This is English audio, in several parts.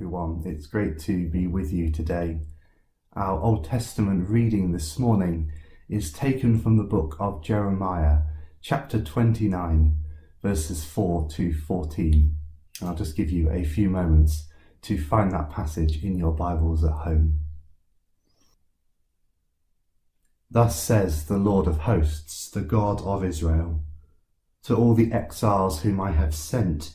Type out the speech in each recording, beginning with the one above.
everyone. It's great to be with you today. Our Old Testament reading this morning is taken from the book of Jeremiah, chapter 29, verses 4 to 14. I'll just give you a few moments to find that passage in your Bibles at home. Thus says the Lord of hosts, the God of Israel, to all the exiles whom I have sent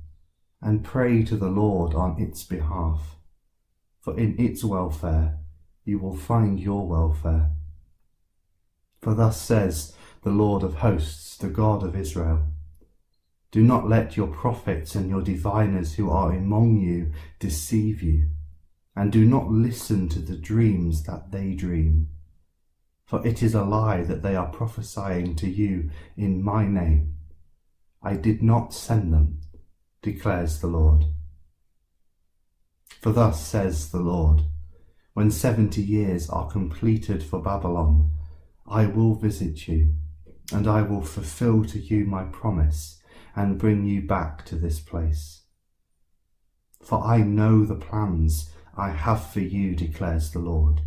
and pray to the Lord on its behalf, for in its welfare you will find your welfare. For thus says the Lord of hosts, the God of Israel Do not let your prophets and your diviners who are among you deceive you and do not listen to the dreams that they dream. For it is a lie that they are prophesying to you in my name. I did not send them, declares the Lord. For thus says the Lord, when seventy years are completed for Babylon, I will visit you, and I will fulfill to you my promise, and bring you back to this place. For I know the plans I have for you, declares the Lord.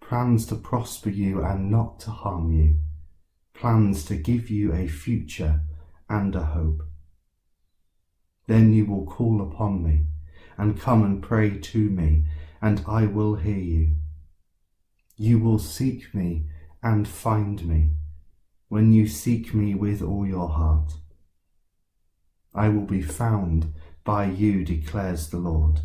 Plans to prosper you and not to harm you. Plans to give you a future and a hope. Then you will call upon me and come and pray to me, and I will hear you. You will seek me and find me when you seek me with all your heart. I will be found by you, declares the Lord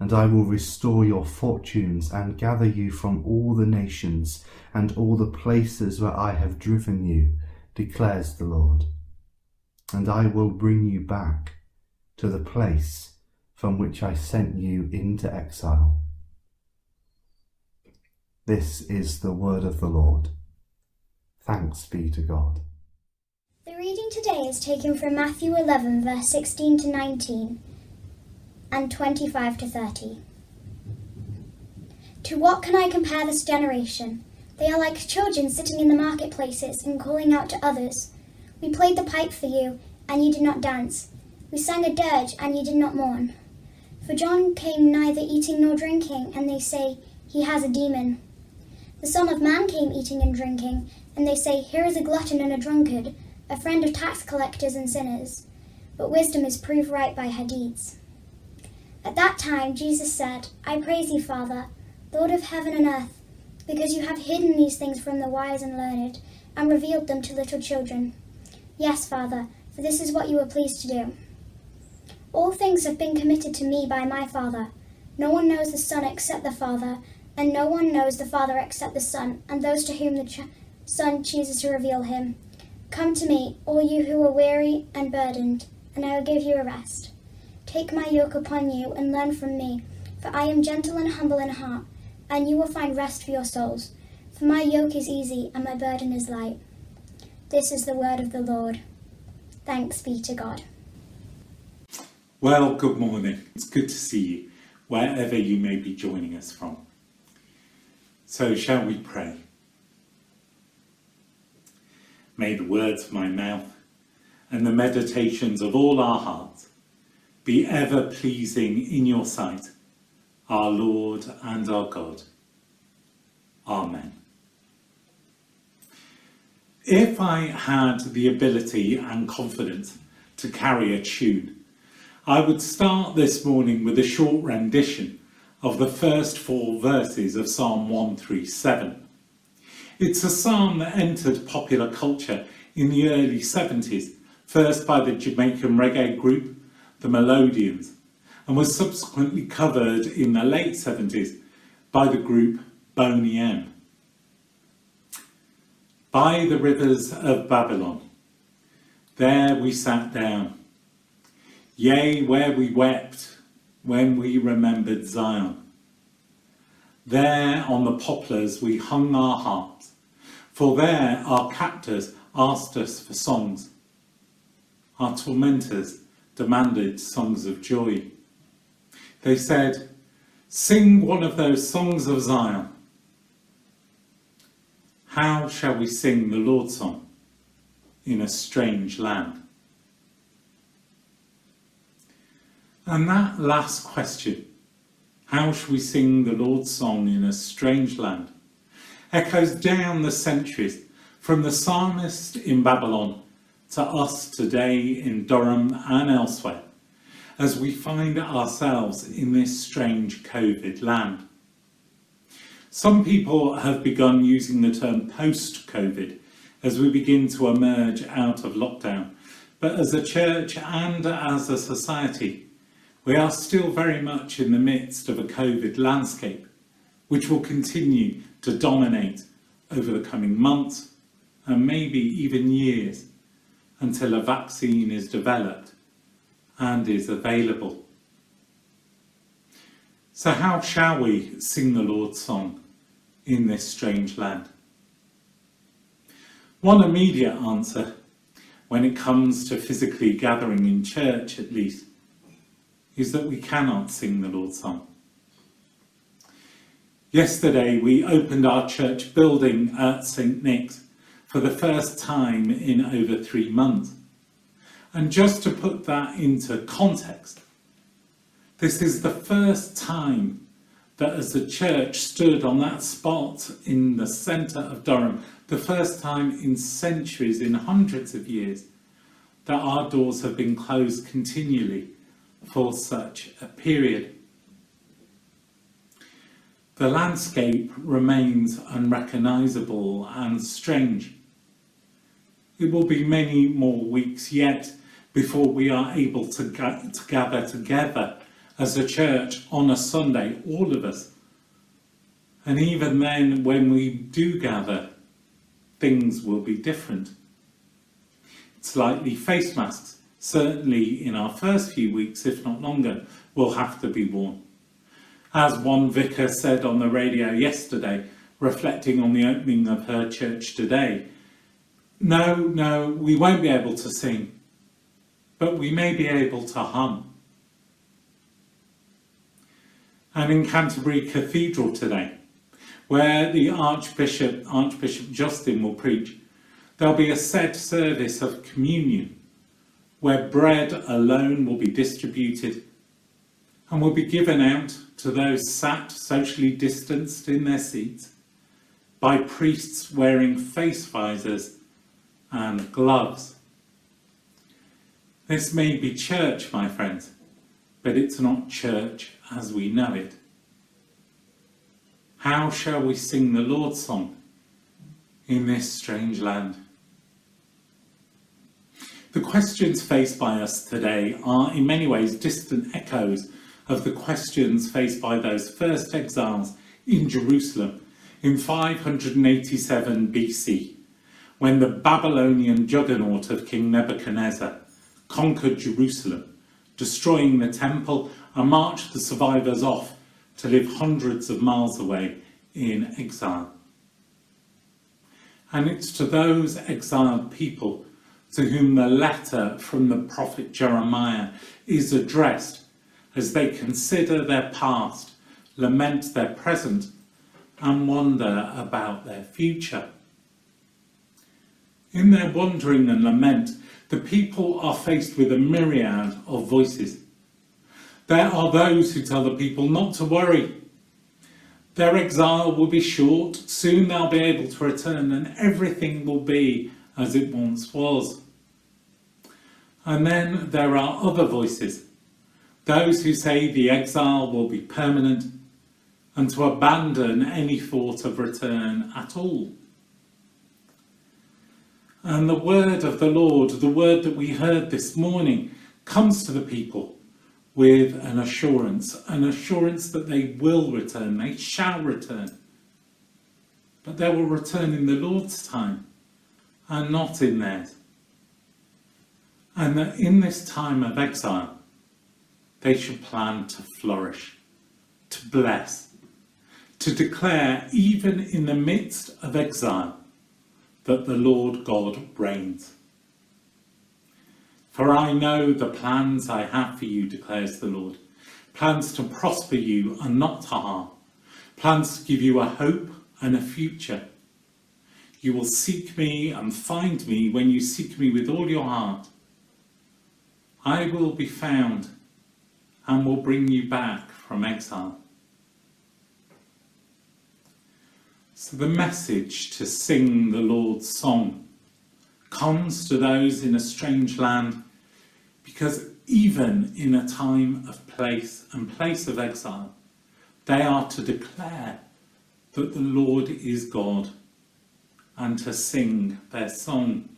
and I will restore your fortunes and gather you from all the nations and all the places where I have driven you, declares the Lord. And I will bring you back to the place from which I sent you into exile. This is the word of the Lord. Thanks be to God. The reading today is taken from Matthew 11, verse 16 to 19 and 25 to 30. To what can I compare this generation? They are like children sitting in the marketplaces and calling out to others. We played the pipe for you, and you did not dance. We sang a dirge, and you did not mourn. For John came neither eating nor drinking, and they say, He has a demon. The Son of Man came eating and drinking, and they say, Here is a glutton and a drunkard, a friend of tax collectors and sinners. But wisdom is proved right by her deeds. At that time Jesus said, I praise you, Father, Lord of heaven and earth, because you have hidden these things from the wise and learned, and revealed them to little children. Yes, Father, for this is what you were pleased to do. All things have been committed to me by my Father. No one knows the Son except the Father, and no one knows the Father except the Son, and those to whom the ch- Son chooses to reveal him. Come to me, all you who are weary and burdened, and I will give you a rest. Take my yoke upon you and learn from me, for I am gentle and humble in heart, and you will find rest for your souls. For my yoke is easy and my burden is light. This is the word of the Lord. Thanks be to God. Well, good morning. It's good to see you, wherever you may be joining us from. So, shall we pray? May the words of my mouth and the meditations of all our hearts be ever pleasing in your sight, our Lord and our God. Amen. If I had the ability and confidence to carry a tune, I would start this morning with a short rendition of the first four verses of Psalm 137. It's a psalm that entered popular culture in the early 70s, first by the Jamaican reggae group, the Melodians, and was subsequently covered in the late 70s by the group Boney M. By the rivers of Babylon, there we sat down, yea, where we wept when we remembered Zion. There on the poplars we hung our harps, for there our captors asked us for songs. Our tormentors demanded songs of joy. They said, Sing one of those songs of Zion. How shall we sing the Lord's song in a strange land? And that last question, how shall we sing the Lord's song in a strange land, echoes down the centuries from the psalmist in Babylon to us today in Durham and elsewhere as we find ourselves in this strange COVID land. Some people have begun using the term post COVID as we begin to emerge out of lockdown, but as a church and as a society, we are still very much in the midst of a COVID landscape, which will continue to dominate over the coming months and maybe even years until a vaccine is developed and is available. So, how shall we sing the Lord's song in this strange land? One immediate answer, when it comes to physically gathering in church at least, is that we cannot sing the Lord's song. Yesterday we opened our church building at St Nick's for the first time in over three months. And just to put that into context, this is the first time that as a church stood on that spot in the centre of Durham, the first time in centuries, in hundreds of years, that our doors have been closed continually for such a period. The landscape remains unrecognisable and strange. It will be many more weeks yet before we are able to, ga- to gather together as a church on a Sunday, all of us. And even then, when we do gather, things will be different. It's likely face masks, certainly in our first few weeks, if not longer, will have to be worn. As one vicar said on the radio yesterday, reflecting on the opening of her church today, no, no, we won't be able to sing, but we may be able to hum. And in Canterbury Cathedral today, where the Archbishop, Archbishop Justin will preach, there'll be a said service of communion, where bread alone will be distributed and will be given out to those sat socially distanced in their seats by priests wearing face visors and gloves. This may be church, my friends, but it's not church as we know it. How shall we sing the Lord's song in this strange land? The questions faced by us today are in many ways distant echoes of the questions faced by those first exiles in Jerusalem in 587 BC when the Babylonian juggernaut of King Nebuchadnezzar conquered Jerusalem, destroying the temple and marched the survivors off to live hundreds of miles away in exile. And it's to those exiled people to whom the letter from the prophet Jeremiah is addressed as they consider their past, lament their present, and wonder about their future. In their wandering and lament, the people are faced with a myriad of voices. There are those who tell the people not to worry. Their exile will be short, soon they'll be able to return, and everything will be as it once was. And then there are other voices, those who say the exile will be permanent and to abandon any thought of return at all. And the word of the Lord, the word that we heard this morning, comes to the people with an assurance, an assurance that they will return, they shall return. But they will return in the Lord's time and not in theirs. And that in this time of exile, they should plan to flourish, to bless, to declare, even in the midst of exile, that the Lord God reigns. For I know the plans I have for you, declares the Lord plans to prosper you and not to harm, plans to give you a hope and a future. You will seek me and find me when you seek me with all your heart. I will be found and will bring you back from exile. So, the message to sing the Lord's song comes to those in a strange land because even in a time of place and place of exile, they are to declare that the Lord is God and to sing their song.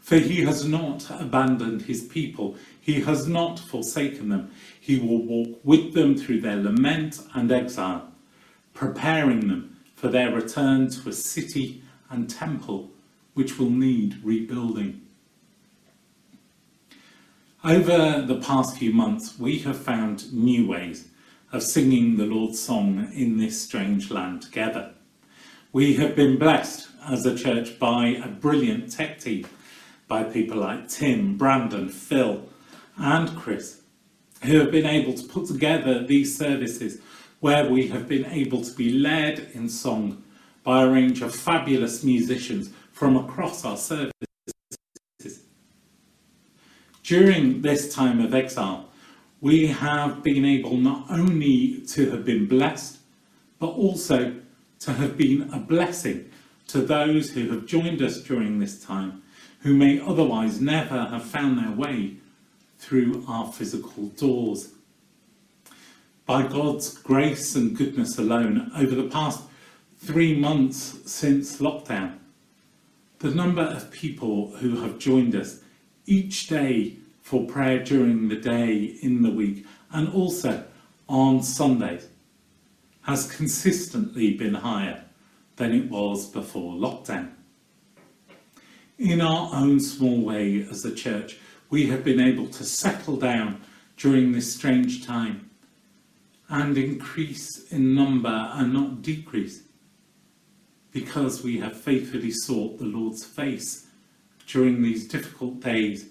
For he has not abandoned his people, he has not forsaken them. He will walk with them through their lament and exile, preparing them for their return to a city and temple which will need rebuilding. Over the past few months, we have found new ways of singing the Lord's song in this strange land together. We have been blessed as a church by a brilliant tech team, by people like Tim, Brandon, Phil, and Chris, who have been able to put together these services where we have been able to be led in song by a range of fabulous musicians from across our services. During this time of exile, we have been able not only to have been blessed, but also to have been a blessing to those who have joined us during this time, who may otherwise never have found their way through our physical doors by God's grace and goodness alone over the past three months since lockdown. The number of people who have joined us each day for prayer during the day in the week and also on Sundays has consistently been higher than it was before lockdown. In our own small way as a church, we have been able to settle down during this strange time and increase in number and not decrease because we have faithfully sought the Lord's face during these difficult days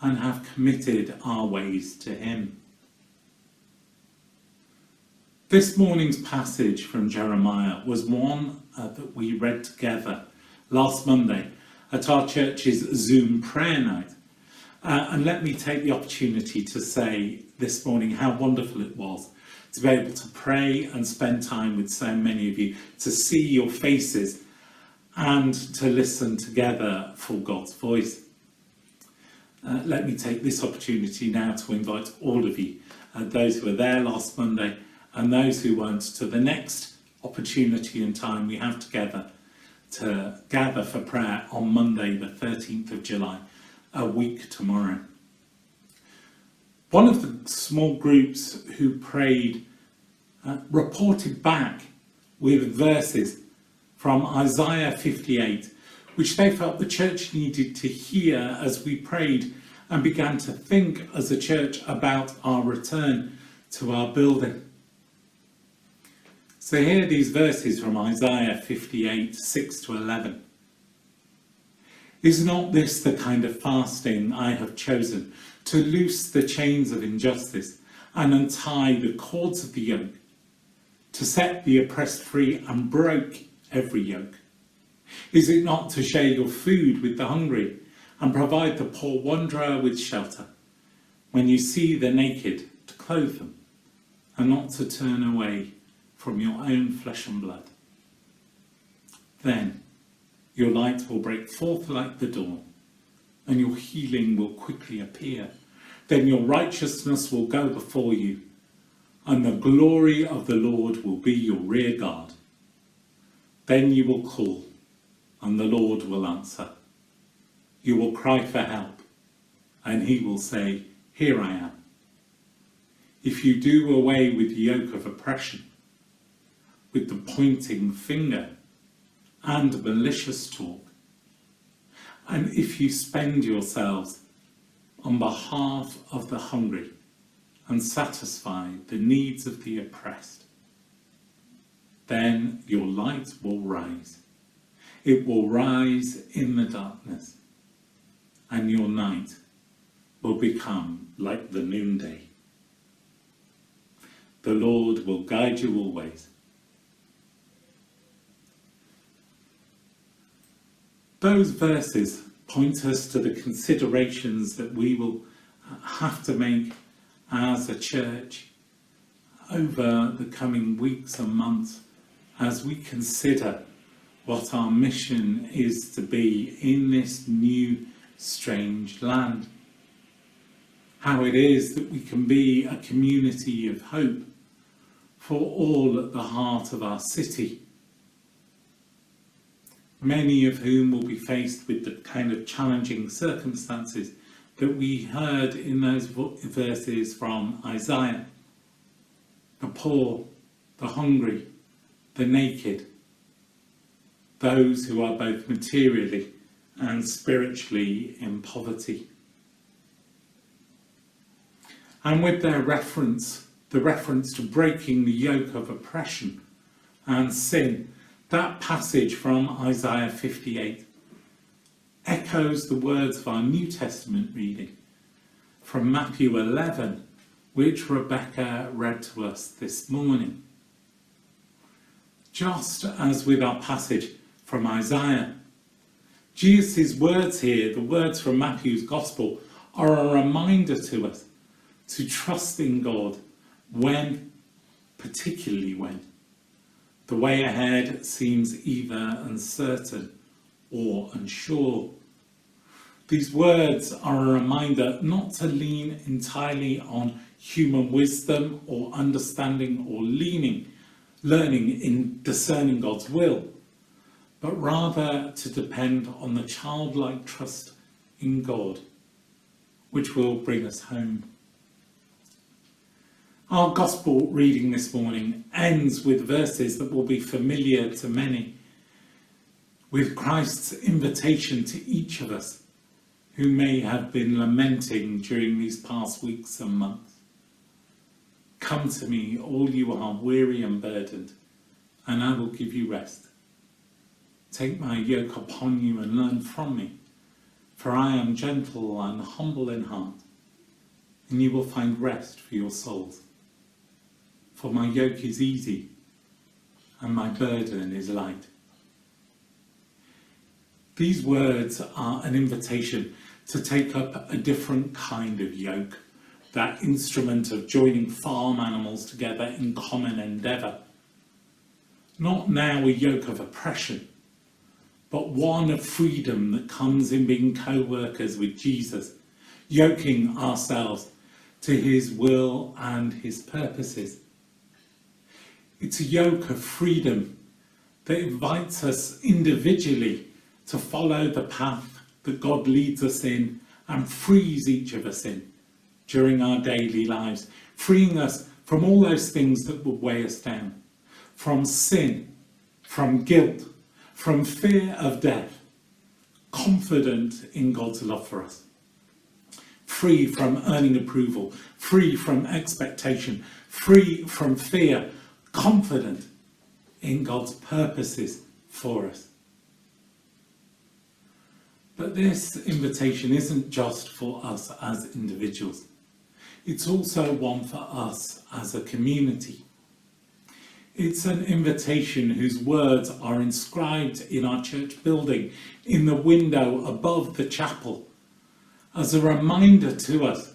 and have committed our ways to Him. This morning's passage from Jeremiah was one uh, that we read together last Monday at our church's Zoom prayer night. Uh, and let me take the opportunity to say this morning how wonderful it was to be able to pray and spend time with so many of you, to see your faces and to listen together for God's voice. Uh, let me take this opportunity now to invite all of you, uh, those who were there last Monday and those who weren't, to the next opportunity and time we have together to gather for prayer on Monday, the 13th of July, a week tomorrow. One of the small groups who prayed uh, reported back with verses from Isaiah 58, which they felt the church needed to hear as we prayed and began to think as a church about our return to our building. So, here are these verses from Isaiah 58 6 to 11. Is not this the kind of fasting I have chosen to loose the chains of injustice and untie the cords of the yoke, to set the oppressed free and break every yoke? Is it not to share your food with the hungry and provide the poor wanderer with shelter? When you see the naked, to clothe them, and not to turn away from your own flesh and blood. Then your light will break forth like the dawn, and your healing will quickly appear. Then your righteousness will go before you. and the glory of the Lord will be your rear guard. Then you will call, and the Lord will answer. You will cry for help, and he will say, Here I am. If you do away with the yoke of oppression, with the pointing finger and malicious talk, and if you spend yourselves on behalf of the hungry and satisfy the needs of the oppressed, then your light will rise. It will rise in the darkness, and your night will become like the noonday. The Lord will guide you always. Those verses point us to the considerations that we will uh, have to make as a church over the coming weeks and months as we consider what our mission is to be in this new strange land. How it is that we can be a community of hope for all at the heart of our city many of whom will be faced with the kind of challenging circumstances that we heard in those verses from Isaiah the poor, the hungry, the naked, those who are both materially and spiritually in poverty. And with their reference, the reference to breaking the yoke of oppression and sin, that passage from Isaiah 58 echoes the words of our New Testament reading from Matthew 11, which Rebecca read to us this morning. Just as with our passage from Isaiah, Jesus' words here, the words from Matthew's Gospel, are a reminder to us to trust in God when, particularly when, the way ahead seems either uncertain or unsure. These words are a reminder not to lean entirely on human wisdom or understanding or leaning, learning in discerning God's will, but rather to depend on the childlike trust in God, which will bring us home. Our gospel reading this morning ends with verses that will be familiar to many, with Christ's invitation to each of us who may have been lamenting during these past weeks and months. Come to me, all you are weary and burdened, and I will give you rest. Take my yoke upon you and learn from me, for I am gentle and humble in heart, and you will find rest for your souls for my yoke is easy and my burden is light. These words are an invitation to take up a different kind of yoke, that instrument of joining farm animals together in common endeavour. Not now a yoke of oppression, but one of freedom that comes in being co workers with Jesus, yoking ourselves to his will and his purposes. It's a yoke of freedom that invites us individually to follow the path that God leads us in and frees each of us in during our daily lives, freeing us from all those things that would weigh us down, from sin, from guilt, from fear of death, confident in God's love for us, free from earning approval, free from expectation, free from fear confident in God's purposes for us. But this invitation isn't just for us as individuals, it's also one for us as a community. It's an invitation whose words are inscribed in our church building, in the window above the chapel, as a reminder to us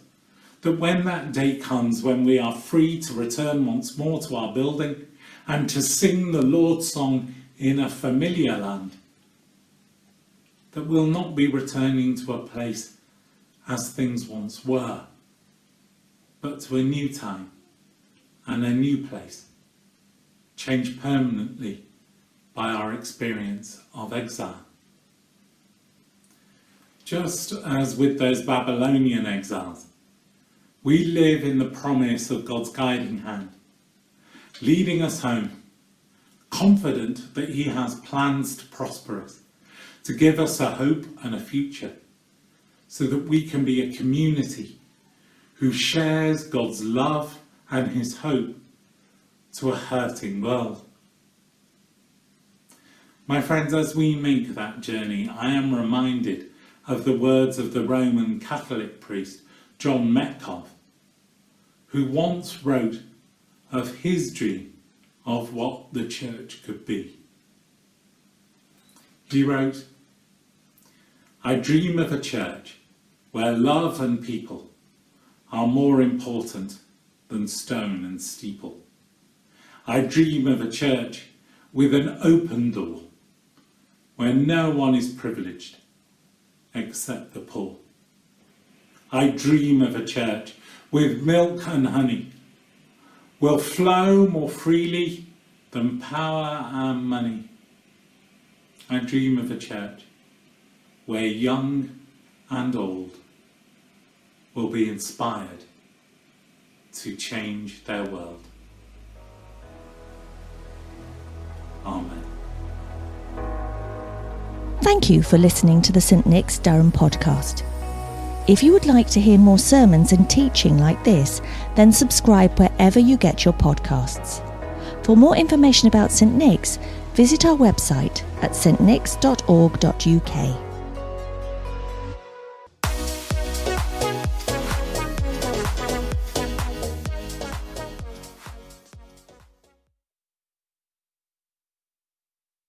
that when that day comes when we are free to return once more to our building and to sing the Lord's song in a familiar land, that we'll not be returning to a place as things once were, but to a new time and a new place, changed permanently by our experience of exile. Just as with those Babylonian exiles, we live in the promise of God's guiding hand, leading us home, confident that He has plans to prosper us, to give us a hope and a future, so that we can be a community who shares God's love and His hope to a hurting world. My friends, as we make that journey, I am reminded of the words of the Roman Catholic priest John Metcalfe, who once wrote of his dream of what the church could be. He wrote, I dream of a church where love and people are more important than stone and steeple. I dream of a church with an open door where no one is privileged except the poor. I dream of a church with milk and honey will flow more freely than power and money. I dream of a church where young and old will be inspired to change their world. Amen. Thank you for listening to the St Nick's Durham podcast. If you would like to hear more sermons and teaching like this, then subscribe wherever you get your podcasts. For more information about St Nick's, visit our website at stnicks.org.uk.